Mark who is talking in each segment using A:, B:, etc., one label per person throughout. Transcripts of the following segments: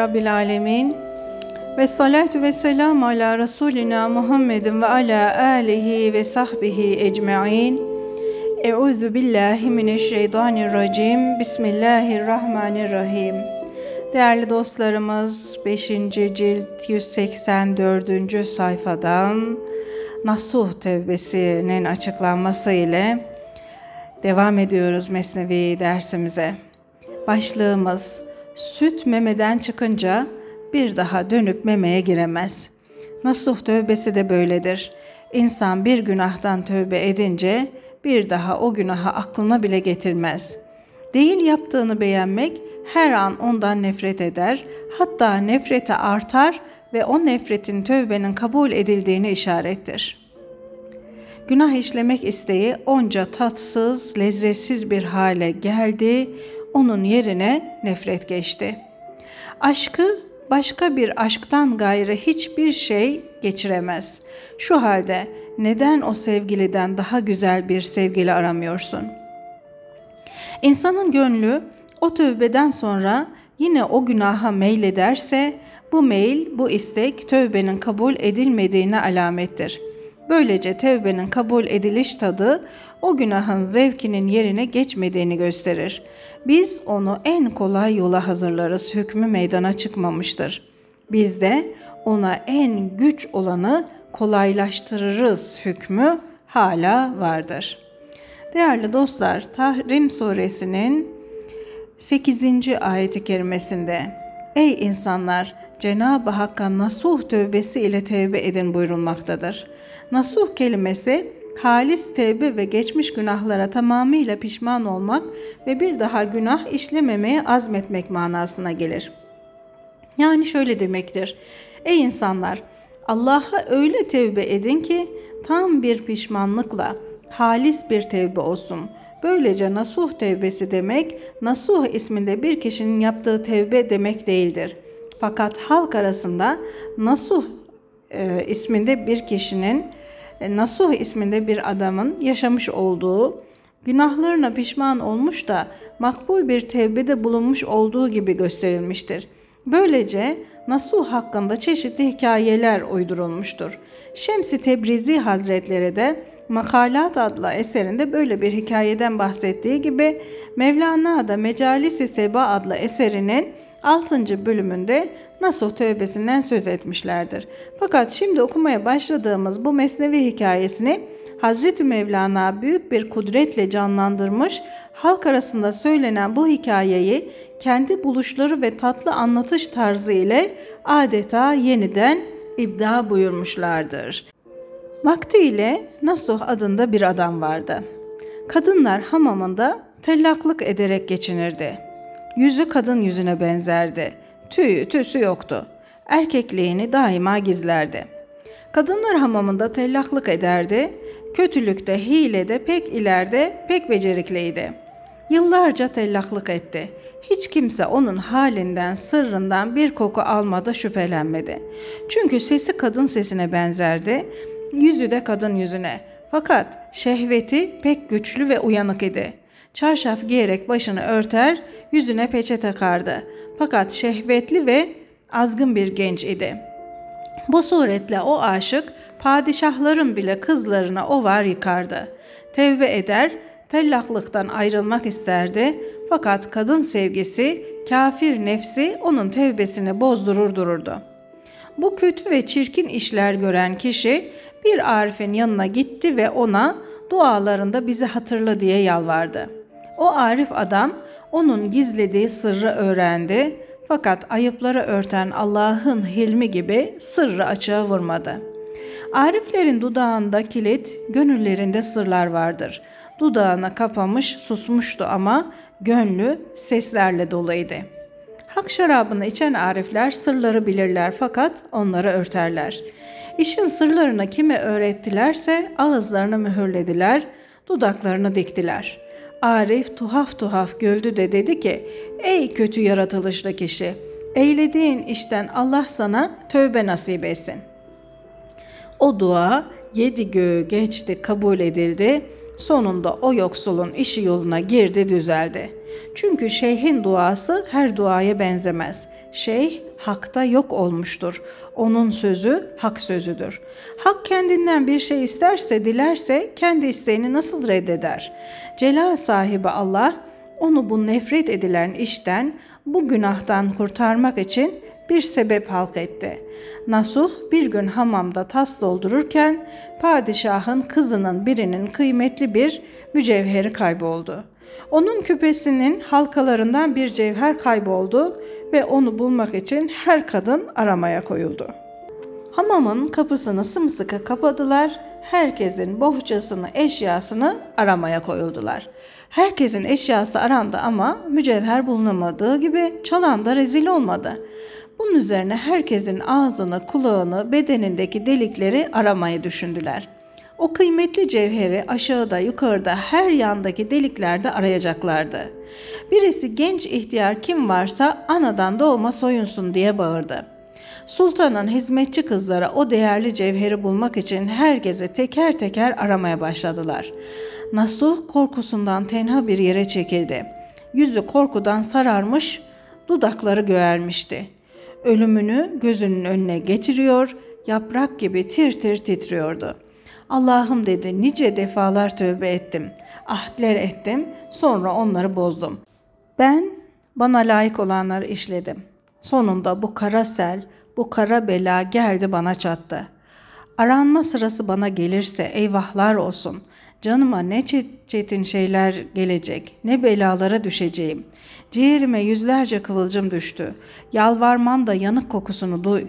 A: Rabbil Alemin. Ve salatu ve selamu ala Resulina Muhammedin ve ala alihi ve sahbihi ecma'in. Euzu billahi mineşşeytanirracim. Bismillahirrahmanirrahim. Değerli dostlarımız 5. cilt 184. sayfadan Nasuh Tevbesi'nin açıklanması ile devam ediyoruz Mesnevi dersimize. Başlığımız süt memeden çıkınca bir daha dönüp memeye giremez. Nasuh tövbesi de böyledir. İnsan bir günahtan tövbe edince bir daha o günahı aklına bile getirmez. Değil yaptığını beğenmek, her an ondan nefret eder, hatta nefreti artar ve o nefretin tövbenin kabul edildiğini işarettir. Günah işlemek isteği onca tatsız, lezzetsiz bir hale geldi, onun yerine nefret geçti. Aşkı başka bir aşktan gayrı hiçbir şey geçiremez. Şu halde neden o sevgiliden daha güzel bir sevgili aramıyorsun? İnsanın gönlü o tövbeden sonra yine o günaha meylederse bu meyil, bu istek tövbenin kabul edilmediğine alamettir. Böylece tövbenin kabul ediliş tadı o günahın zevkinin yerine geçmediğini gösterir. Biz onu en kolay yola hazırlarız hükmü meydana çıkmamıştır. Biz de ona en güç olanı kolaylaştırırız hükmü hala vardır. Değerli dostlar, Tahrim suresinin 8. ayeti kerimesinde Ey insanlar! Cenab-ı Hakk'a nasuh tövbesi ile tevbe edin buyurulmaktadır. Nasuh kelimesi halis tevbe ve geçmiş günahlara tamamıyla pişman olmak ve bir daha günah işlememeye azmetmek manasına gelir. Yani şöyle demektir. Ey insanlar! Allah'a öyle tevbe edin ki tam bir pişmanlıkla halis bir tevbe olsun. Böylece nasuh tevbesi demek, nasuh isminde bir kişinin yaptığı tevbe demek değildir. Fakat halk arasında nasuh e, isminde bir kişinin Nasuh isminde bir adamın yaşamış olduğu, günahlarına pişman olmuş da makbul bir tevbede bulunmuş olduğu gibi gösterilmiştir. Böylece Nasuh hakkında çeşitli hikayeler uydurulmuştur. Şemsi Tebrizi Hazretleri de Makalat adlı eserinde böyle bir hikayeden bahsettiği gibi Mevlana da Mecalis-i Seba adlı eserinin 6. bölümünde Nasuh tövbesinden söz etmişlerdir. Fakat şimdi okumaya başladığımız bu mesnevi hikayesini Hazreti Mevlana büyük bir kudretle canlandırmış, halk arasında söylenen bu hikayeyi kendi buluşları ve tatlı anlatış tarzı ile adeta yeniden ibda buyurmuşlardır. Vaktiyle Nasuh adında bir adam vardı. Kadınlar hamamında tellaklık ederek geçinirdi. Yüzü kadın yüzüne benzerdi. Tüyü tüsü yoktu. Erkekliğini daima gizlerdi. Kadınlar hamamında tellaklık ederdi. Kötülükte, hilede pek ileride, pek becerikliydi. Yıllarca tellaklık etti. Hiç kimse onun halinden, sırrından bir koku almadı, şüphelenmedi. Çünkü sesi kadın sesine benzerdi, yüzü de kadın yüzüne. Fakat şehveti pek güçlü ve uyanık idi. Çarşaf giyerek başını örter, yüzüne peçe takardı. Fakat şehvetli ve azgın bir genç idi. Bu suretle o aşık padişahların bile kızlarına ovar yıkardı. Tevbe eder, tellaklıktan ayrılmak isterdi fakat kadın sevgisi, kafir nefsi onun tevbesini bozdurur dururdu. Bu kötü ve çirkin işler gören kişi bir Arif'in yanına gitti ve ona dualarında bizi hatırla diye yalvardı. O Arif adam onun gizlediği sırrı öğrendi fakat ayıpları örten Allah'ın hilmi gibi sırrı açığa vurmadı. Ariflerin dudağında kilit, gönüllerinde sırlar vardır. Dudağına kapamış, susmuştu ama gönlü seslerle doluydu. Hak şarabını içen arifler sırları bilirler fakat onları örterler. İşin sırlarını kime öğrettilerse ağızlarını mühürlediler, dudaklarını diktiler. Arif tuhaf tuhaf güldü de dedi ki, ''Ey kötü yaratılışlı kişi, eylediğin işten Allah sana tövbe nasip etsin.'' O dua yedi göğü geçti, kabul edildi. Sonunda o yoksulun işi yoluna girdi, düzeldi. Çünkü şeyhin duası her duaya benzemez. Şeyh hakta yok olmuştur. Onun sözü hak sözüdür. Hak kendinden bir şey isterse, dilerse kendi isteğini nasıl reddeder? Celal sahibi Allah onu bu nefret edilen işten, bu günahtan kurtarmak için bir sebep halk etti. Nasuh bir gün hamamda tas doldururken padişahın kızının birinin kıymetli bir mücevheri kayboldu. Onun küpesinin halkalarından bir cevher kayboldu ve onu bulmak için her kadın aramaya koyuldu. Hamamın kapısını sımsıkı kapadılar. Herkesin bohçasını, eşyasını aramaya koyuldular. Herkesin eşyası arandı ama mücevher bulunamadığı gibi çalan da rezil olmadı. Bunun üzerine herkesin ağzını, kulağını, bedenindeki delikleri aramayı düşündüler. O kıymetli cevheri aşağıda, yukarıda, her yandaki deliklerde arayacaklardı. Birisi genç ihtiyar kim varsa anadan doğma soyunsun diye bağırdı. Sultanın hizmetçi kızları o değerli cevheri bulmak için herkese teker teker aramaya başladılar. Nasuh korkusundan tenha bir yere çekildi. Yüzü korkudan sararmış, dudakları göğermişti. Ölümünü gözünün önüne getiriyor, yaprak gibi tir tir titriyordu. Allah'ım dedi nice defalar tövbe ettim. Ahdler ettim, sonra onları bozdum. Ben bana layık olanları işledim. Sonunda bu kara sel, bu kara bela geldi bana çattı. Aranma sırası bana gelirse eyvahlar olsun. Canıma ne çetin şeyler gelecek, ne belalara düşeceğim. Ciğerime yüzlerce kıvılcım düştü. Yalvarmam da yanık kokusunu duy.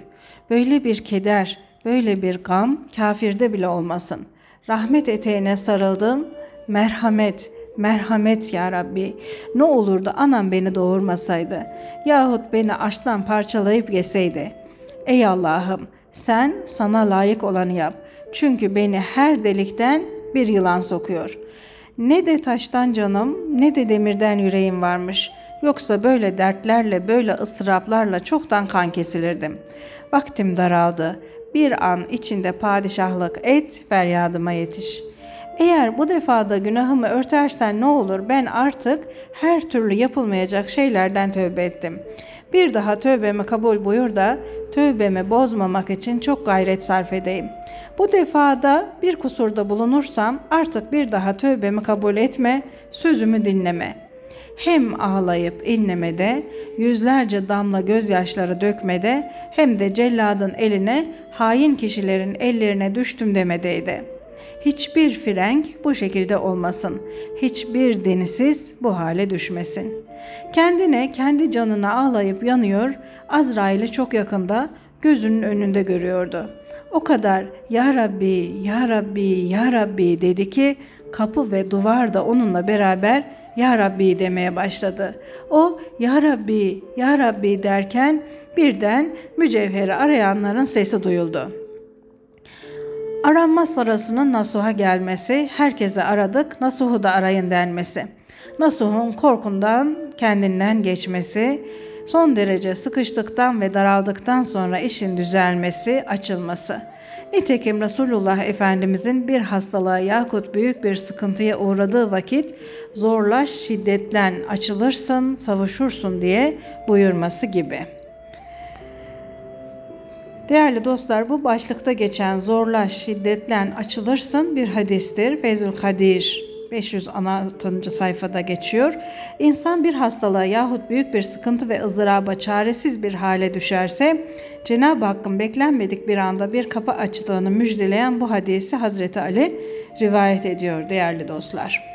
A: Böyle bir keder, böyle bir gam kafirde bile olmasın. Rahmet eteğine sarıldım. Merhamet, merhamet ya Rabbi. Ne olurdu anam beni doğurmasaydı. Yahut beni arslan parçalayıp yeseydi. Ey Allah'ım sen sana layık olanı yap. Çünkü beni her delikten bir yılan sokuyor. Ne de taştan canım ne de demirden yüreğim varmış. Yoksa böyle dertlerle böyle ıstıraplarla çoktan kan kesilirdim. Vaktim daraldı. Bir an içinde padişahlık et, feryadıma yetiş. Eğer bu defada günahımı örtersen ne olur ben artık her türlü yapılmayacak şeylerden tövbe ettim. Bir daha tövbemi kabul buyur da tövbemi bozmamak için çok gayret sarf edeyim. Bu defada bir kusurda bulunursam artık bir daha tövbemi kabul etme, sözümü dinleme. Hem ağlayıp inlemede, yüzlerce damla gözyaşları dökmede hem de celladın eline, hain kişilerin ellerine düştüm demedeydi. Hiçbir frenk bu şekilde olmasın. Hiçbir denisiz bu hale düşmesin. Kendine, kendi canına ağlayıp yanıyor, Azrail'i çok yakında gözünün önünde görüyordu. O kadar Ya Rabbi, Ya Rabbi, Ya Rabbi dedi ki kapı ve duvar da onunla beraber Ya Rabbi demeye başladı. O Ya Rabbi, Ya Rabbi derken birden mücevheri arayanların sesi duyuldu. Aranma sırasının Nasuh'a gelmesi, herkese aradık, Nasuh'u da arayın denmesi. Nasuh'un korkundan kendinden geçmesi, son derece sıkıştıktan ve daraldıktan sonra işin düzelmesi, açılması. Nitekim Resulullah Efendimizin bir hastalığa yahut büyük bir sıkıntıya uğradığı vakit zorlaş şiddetlen açılırsın, savuşursun diye buyurması gibi.'' Değerli dostlar bu başlıkta geçen zorlaş, şiddetlen, açılırsın bir hadistir. Feyzül Kadir 516. sayfada geçiyor. İnsan bir hastalığa yahut büyük bir sıkıntı ve ızdıraba çaresiz bir hale düşerse Cenab-ı Hakk'ın beklenmedik bir anda bir kapı açtığını müjdeleyen bu hadisi Hazreti Ali rivayet ediyor değerli dostlar.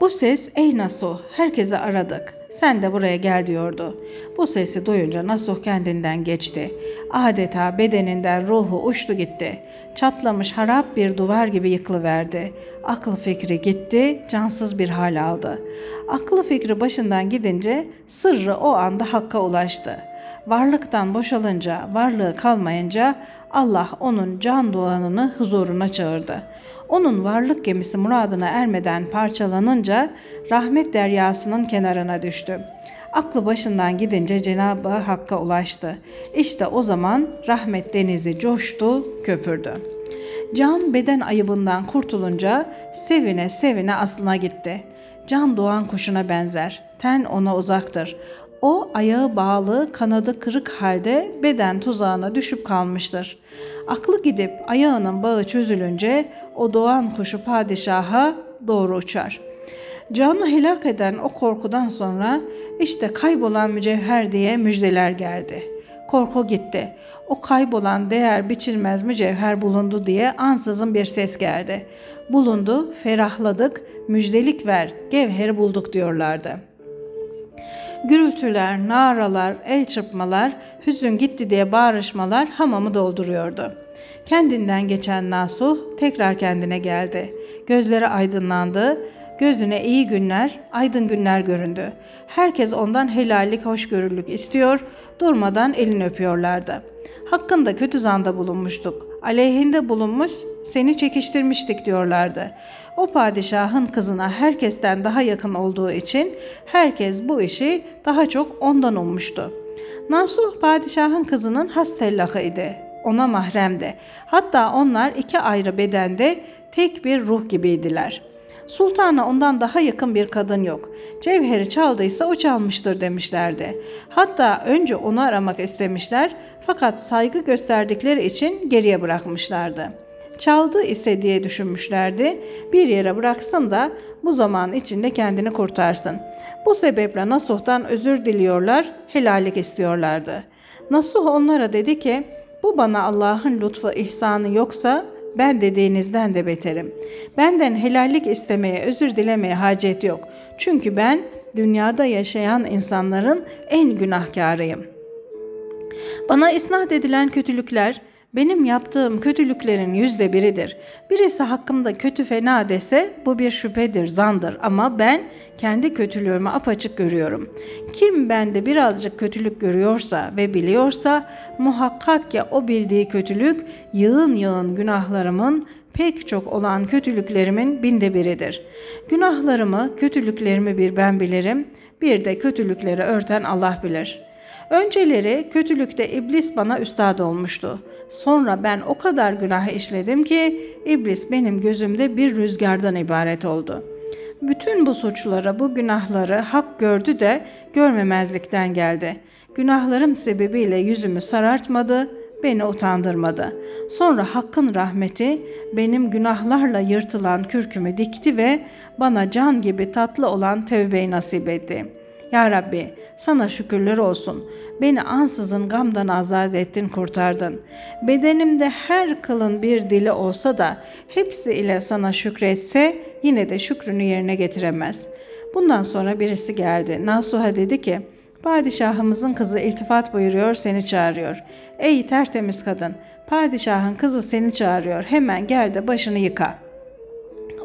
A: Bu ses ey Nasuh herkese aradık. Sen de buraya gel diyordu. Bu sesi duyunca Nasuh kendinden geçti. Adeta bedeninden ruhu uçtu gitti. Çatlamış harap bir duvar gibi yıkılıverdi. Aklı fikri gitti, cansız bir hal aldı. Aklı fikri başından gidince sırrı o anda hakka ulaştı. Varlıktan boşalınca, varlığı kalmayınca Allah onun can doğanını huzuruna çağırdı. Onun varlık gemisi muradına ermeden parçalanınca rahmet deryasının kenarına düştü. Aklı başından gidince Cenab-ı Hakk'a ulaştı. İşte o zaman rahmet denizi coştu, köpürdü. Can beden ayıbından kurtulunca sevine sevine aslına gitti. Can doğan kuşuna benzer. Ten ona uzaktır. O ayağı bağlı, kanadı kırık halde beden tuzağına düşüp kalmıştır. Aklı gidip ayağının bağı çözülünce o doğan kuşu padişaha doğru uçar. Canı helak eden o korkudan sonra işte kaybolan mücevher diye müjdeler geldi. Korku gitti. O kaybolan değer biçilmez mücevher bulundu diye ansızın bir ses geldi. Bulundu, ferahladık, müjdelik ver, gevheri bulduk diyorlardı.'' Gürültüler, naralar, el çırpmalar, hüzün gitti diye bağırışmalar hamamı dolduruyordu. Kendinden geçen Nasuh tekrar kendine geldi. Gözleri aydınlandı, gözüne iyi günler, aydın günler göründü. Herkes ondan helallik, hoşgörülük istiyor, durmadan elini öpüyorlardı. Hakkında kötü zanda bulunmuştuk. Aleyhinde bulunmuş, seni çekiştirmiştik diyorlardı. O padişahın kızına herkesten daha yakın olduğu için herkes bu işi daha çok ondan ummuştu. Nasuh padişahın kızının has idi. Ona mahremdi. Hatta onlar iki ayrı bedende tek bir ruh gibiydiler. Sultana ondan daha yakın bir kadın yok. Cevheri çaldıysa o çalmıştır demişlerdi. Hatta önce onu aramak istemişler fakat saygı gösterdikleri için geriye bırakmışlardı.'' Çaldı ise diye düşünmüşlerdi. Bir yere bıraksın da bu zaman içinde kendini kurtarsın. Bu sebeple Nasuh'tan özür diliyorlar, helallik istiyorlardı. Nasuh onlara dedi ki, bu bana Allah'ın lütfu ihsanı yoksa ben dediğinizden de beterim. Benden helallik istemeye, özür dilemeye hacet yok. Çünkü ben dünyada yaşayan insanların en günahkarıyım. Bana isnat edilen kötülükler, benim yaptığım kötülüklerin yüzde biridir. Birisi hakkımda kötü fena dese bu bir şüphedir, zandır ama ben kendi kötülüğümü apaçık görüyorum. Kim bende birazcık kötülük görüyorsa ve biliyorsa muhakkak ki o bildiği kötülük yığın yığın günahlarımın pek çok olan kötülüklerimin binde biridir. Günahlarımı, kötülüklerimi bir ben bilirim, bir de kötülükleri örten Allah bilir. Önceleri kötülükte iblis bana üstad olmuştu. Sonra ben o kadar günah işledim ki iblis benim gözümde bir rüzgardan ibaret oldu. Bütün bu suçlara, bu günahları hak gördü de görmemezlikten geldi. Günahlarım sebebiyle yüzümü sarartmadı, beni utandırmadı. Sonra Hakk'ın rahmeti benim günahlarla yırtılan kürkümü dikti ve bana can gibi tatlı olan tevbeyi nasip etti. Ya Rabbi sana şükürler olsun. Beni ansızın gamdan azat ettin, kurtardın. Bedenimde her kılın bir dili olsa da hepsi ile sana şükretse yine de şükrünü yerine getiremez. Bundan sonra birisi geldi. Nasuha dedi ki, Padişahımızın kızı iltifat buyuruyor, seni çağırıyor. Ey tertemiz kadın, padişahın kızı seni çağırıyor. Hemen gel de başını yıka.''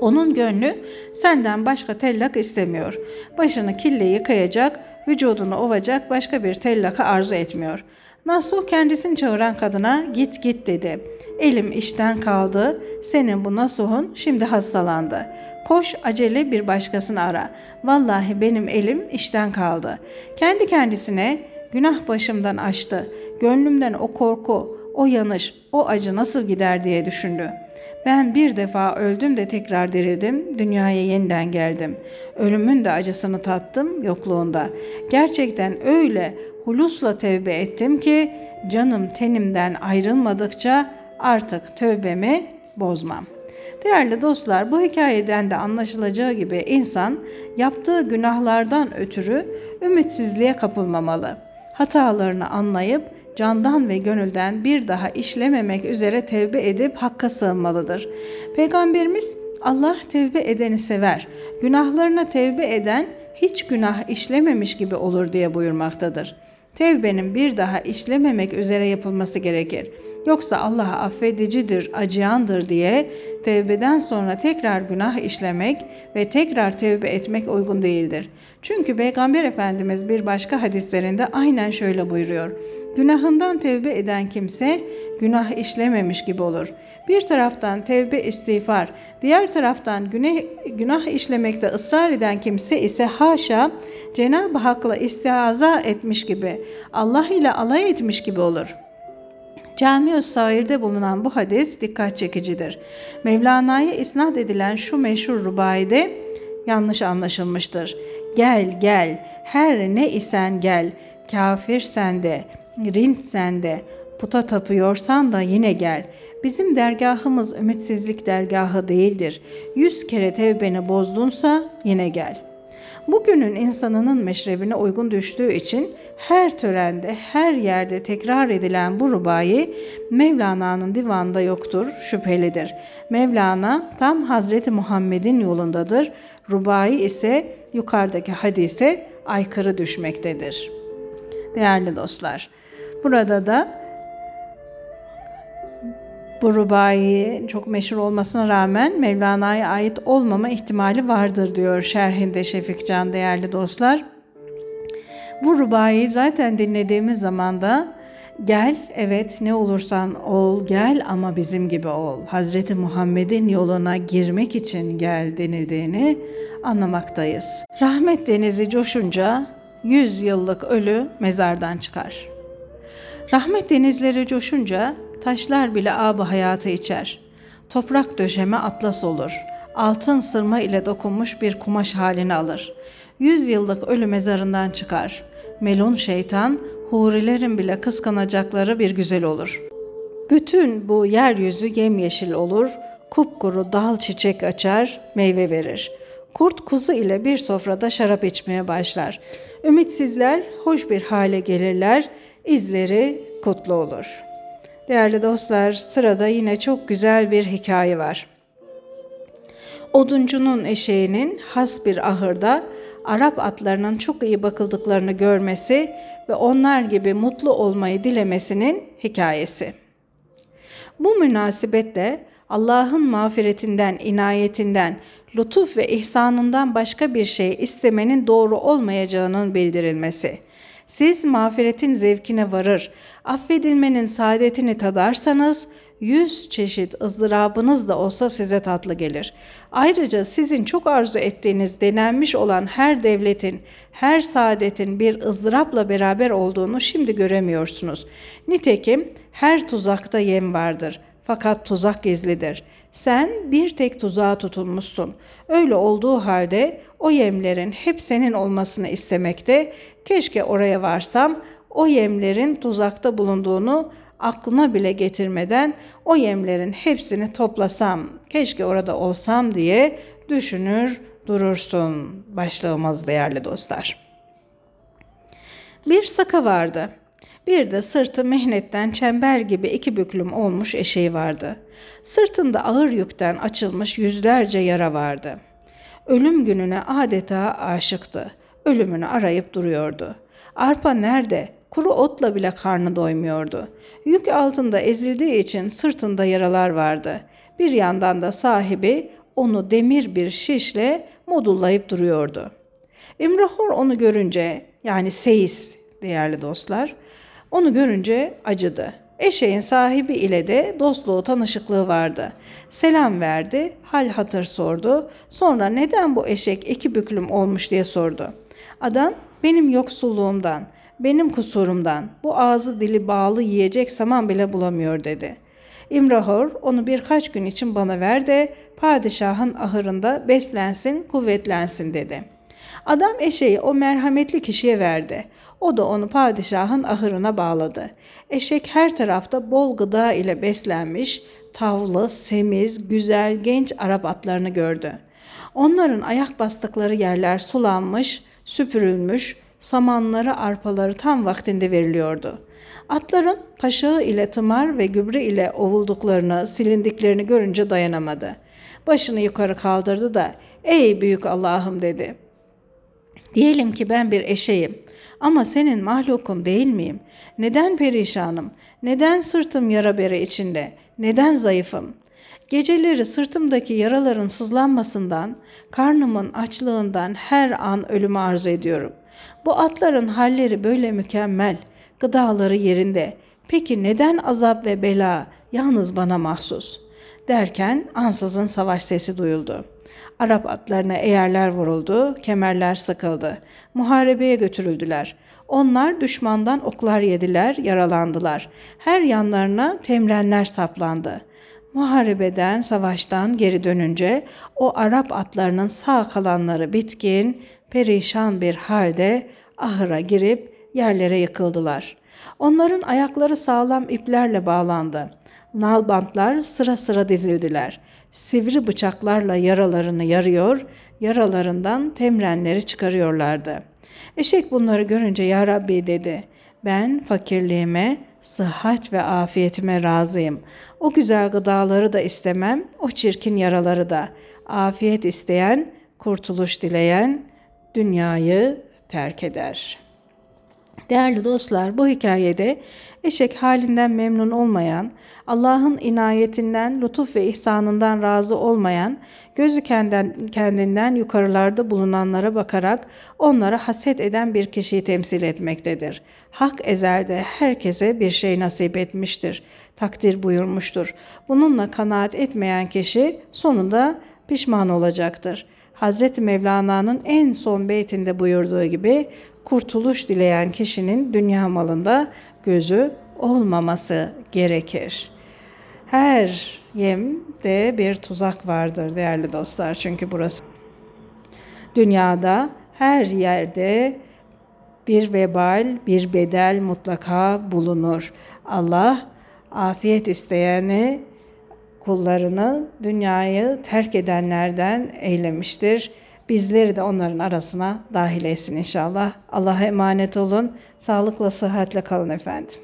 A: Onun gönlü senden başka tellak istemiyor. Başını kille yıkayacak, vücudunu ovacak başka bir tellaka arzu etmiyor. Nasuh kendisini çağıran kadına git git dedi. Elim işten kaldı, senin bu Nasuh'un şimdi hastalandı. Koş acele bir başkasını ara. Vallahi benim elim işten kaldı. Kendi kendisine günah başımdan açtı. Gönlümden o korku, o yanış, o acı nasıl gider diye düşündü.'' Ben bir defa öldüm de tekrar dirildim, dünyaya yeniden geldim. Ölümün de acısını tattım yokluğunda. Gerçekten öyle hulusla tevbe ettim ki canım tenimden ayrılmadıkça artık tövbemi bozmam. Değerli dostlar bu hikayeden de anlaşılacağı gibi insan yaptığı günahlardan ötürü ümitsizliğe kapılmamalı. Hatalarını anlayıp candan ve gönülden bir daha işlememek üzere tevbe edip hakka sığınmalıdır. Peygamberimiz Allah tevbe edeni sever. Günahlarına tevbe eden hiç günah işlememiş gibi olur diye buyurmaktadır. Tevbenin bir daha işlememek üzere yapılması gerekir. Yoksa Allah affedicidir, acıyandır diye tevbeden sonra tekrar günah işlemek ve tekrar tevbe etmek uygun değildir. Çünkü Peygamber Efendimiz bir başka hadislerinde aynen şöyle buyuruyor. Günahından tevbe eden kimse günah işlememiş gibi olur. Bir taraftan tevbe istiğfar, diğer taraftan günah, günah işlemekte ısrar eden kimse ise haşa Cenab-ı Hak'la istiaza etmiş gibi, Allah ile alay etmiş gibi olur.'' Cami-ü Sair'de bulunan bu hadis dikkat çekicidir. Mevlana'ya isnat edilen şu meşhur rubayide yanlış anlaşılmıştır. Gel gel, her ne isen gel, kafir sende, rint sende, puta tapıyorsan da yine gel. Bizim dergahımız ümitsizlik dergahı değildir. Yüz kere tevbeni bozdunsa yine gel.'' Bugünün insanının meşrebine uygun düştüğü için her törende, her yerde tekrar edilen bu rubayı Mevlana'nın divanında yoktur, şüphelidir. Mevlana tam Hazreti Muhammed'in yolundadır. Rubai ise yukarıdaki hadise aykırı düşmektedir. Değerli dostlar, burada da bu rubai çok meşhur olmasına rağmen Mevlana'ya ait olmama ihtimali vardır diyor şerhinde Şefikcan değerli dostlar. Bu rubayı zaten dinlediğimiz zaman da gel evet ne olursan ol gel ama bizim gibi ol. Hazreti Muhammed'in yoluna girmek için gel denildiğini anlamaktayız. Rahmet denizi coşunca yüz yıllık ölü mezardan çıkar. Rahmet denizleri coşunca Taşlar bile abı hayatı içer. Toprak döşeme atlas olur. Altın sırma ile dokunmuş bir kumaş halini alır. Yüz yıllık ölü mezarından çıkar. Melun şeytan, hurilerin bile kıskanacakları bir güzel olur. Bütün bu yeryüzü yemyeşil olur, kupkuru dal çiçek açar, meyve verir. Kurt kuzu ile bir sofrada şarap içmeye başlar. Ümitsizler hoş bir hale gelirler, izleri kutlu olur.'' Değerli dostlar, sırada yine çok güzel bir hikaye var. Oduncunun eşeğinin has bir ahırda Arap atlarının çok iyi bakıldıklarını görmesi ve onlar gibi mutlu olmayı dilemesinin hikayesi. Bu münasebetle Allah'ın mağfiretinden, inayetinden, lütuf ve ihsanından başka bir şey istemenin doğru olmayacağının bildirilmesi.'' Siz mağfiretin zevkine varır, affedilmenin saadetini tadarsanız yüz çeşit ızdırabınız da olsa size tatlı gelir. Ayrıca sizin çok arzu ettiğiniz denenmiş olan her devletin, her saadetin bir ızdırapla beraber olduğunu şimdi göremiyorsunuz. Nitekim her tuzakta yem vardır. Fakat tuzak gizlidir. Sen bir tek tuzağa tutulmuşsun. Öyle olduğu halde o yemlerin hep senin olmasını istemekte, keşke oraya varsam, o yemlerin tuzakta bulunduğunu aklına bile getirmeden o yemlerin hepsini toplasam, keşke orada olsam diye düşünür durursun başlığımız değerli dostlar. Bir saka vardı. Bir de sırtı mehnetten çember gibi iki büklüm olmuş eşeği vardı. Sırtında ağır yükten açılmış yüzlerce yara vardı. Ölüm gününe adeta aşıktı. Ölümünü arayıp duruyordu. Arpa nerede? Kuru otla bile karnı doymuyordu. Yük altında ezildiği için sırtında yaralar vardı. Bir yandan da sahibi onu demir bir şişle modullayıp duruyordu. İmrahor onu görünce yani Seyis değerli dostlar onu görünce acıdı. Eşeğin sahibi ile de dostluğu tanışıklığı vardı. Selam verdi, hal hatır sordu. Sonra neden bu eşek iki büklüm olmuş diye sordu. Adam benim yoksulluğumdan, benim kusurumdan bu ağzı dili bağlı yiyecek saman bile bulamıyor dedi. İmrahor onu birkaç gün için bana ver de padişahın ahırında beslensin, kuvvetlensin dedi. Adam eşeği o merhametli kişiye verdi. O da onu padişahın ahırına bağladı. Eşek her tarafta bol gıda ile beslenmiş, tavlı, semiz, güzel, genç Arap atlarını gördü. Onların ayak bastıkları yerler sulanmış, süpürülmüş, samanları, arpaları tam vaktinde veriliyordu. Atların kaşığı ile tımar ve gübre ile ovulduklarını, silindiklerini görünce dayanamadı. Başını yukarı kaldırdı da ''Ey büyük Allah'ım'' dedi. Diyelim ki ben bir eşeğim ama senin mahlukun değil miyim? Neden perişanım? Neden sırtım yara bere içinde? Neden zayıfım? Geceleri sırtımdaki yaraların sızlanmasından, karnımın açlığından her an ölümü arzu ediyorum. Bu atların halleri böyle mükemmel, gıdaları yerinde. Peki neden azap ve bela yalnız bana mahsus? Derken ansızın savaş sesi duyuldu. Arap atlarına eğerler vuruldu, kemerler sıkıldı. Muharebeye götürüldüler. Onlar düşmandan oklar yediler, yaralandılar. Her yanlarına temrenler saplandı. Muharebeden, savaştan geri dönünce o Arap atlarının sağ kalanları bitkin, perişan bir halde ahıra girip yerlere yıkıldılar. Onların ayakları sağlam iplerle bağlandı. Nalbantlar sıra sıra dizildiler. Sivri bıçaklarla yaralarını yarıyor, yaralarından temrenleri çıkarıyorlardı. Eşek bunları görünce ya Rabbi dedi. Ben fakirliğime, sıhhat ve afiyetime razıyım. O güzel gıdaları da istemem, o çirkin yaraları da. Afiyet isteyen, kurtuluş dileyen dünyayı terk eder.'' Değerli dostlar bu hikayede eşek halinden memnun olmayan, Allah'ın inayetinden, lütuf ve ihsanından razı olmayan, gözü kendinden, yukarılarda bulunanlara bakarak onlara haset eden bir kişiyi temsil etmektedir. Hak ezelde herkese bir şey nasip etmiştir, takdir buyurmuştur. Bununla kanaat etmeyen kişi sonunda pişman olacaktır. Hazreti Mevlana'nın en son beytinde buyurduğu gibi kurtuluş dileyen kişinin dünya malında gözü olmaması gerekir. Her yemde bir tuzak vardır değerli dostlar çünkü burası dünyada her yerde bir vebal, bir bedel mutlaka bulunur. Allah afiyet isteyeni kullarını dünyayı terk edenlerden eylemiştir. Bizleri de onların arasına dahil etsin inşallah. Allah'a emanet olun. Sağlıkla, sıhhatle kalın efendim.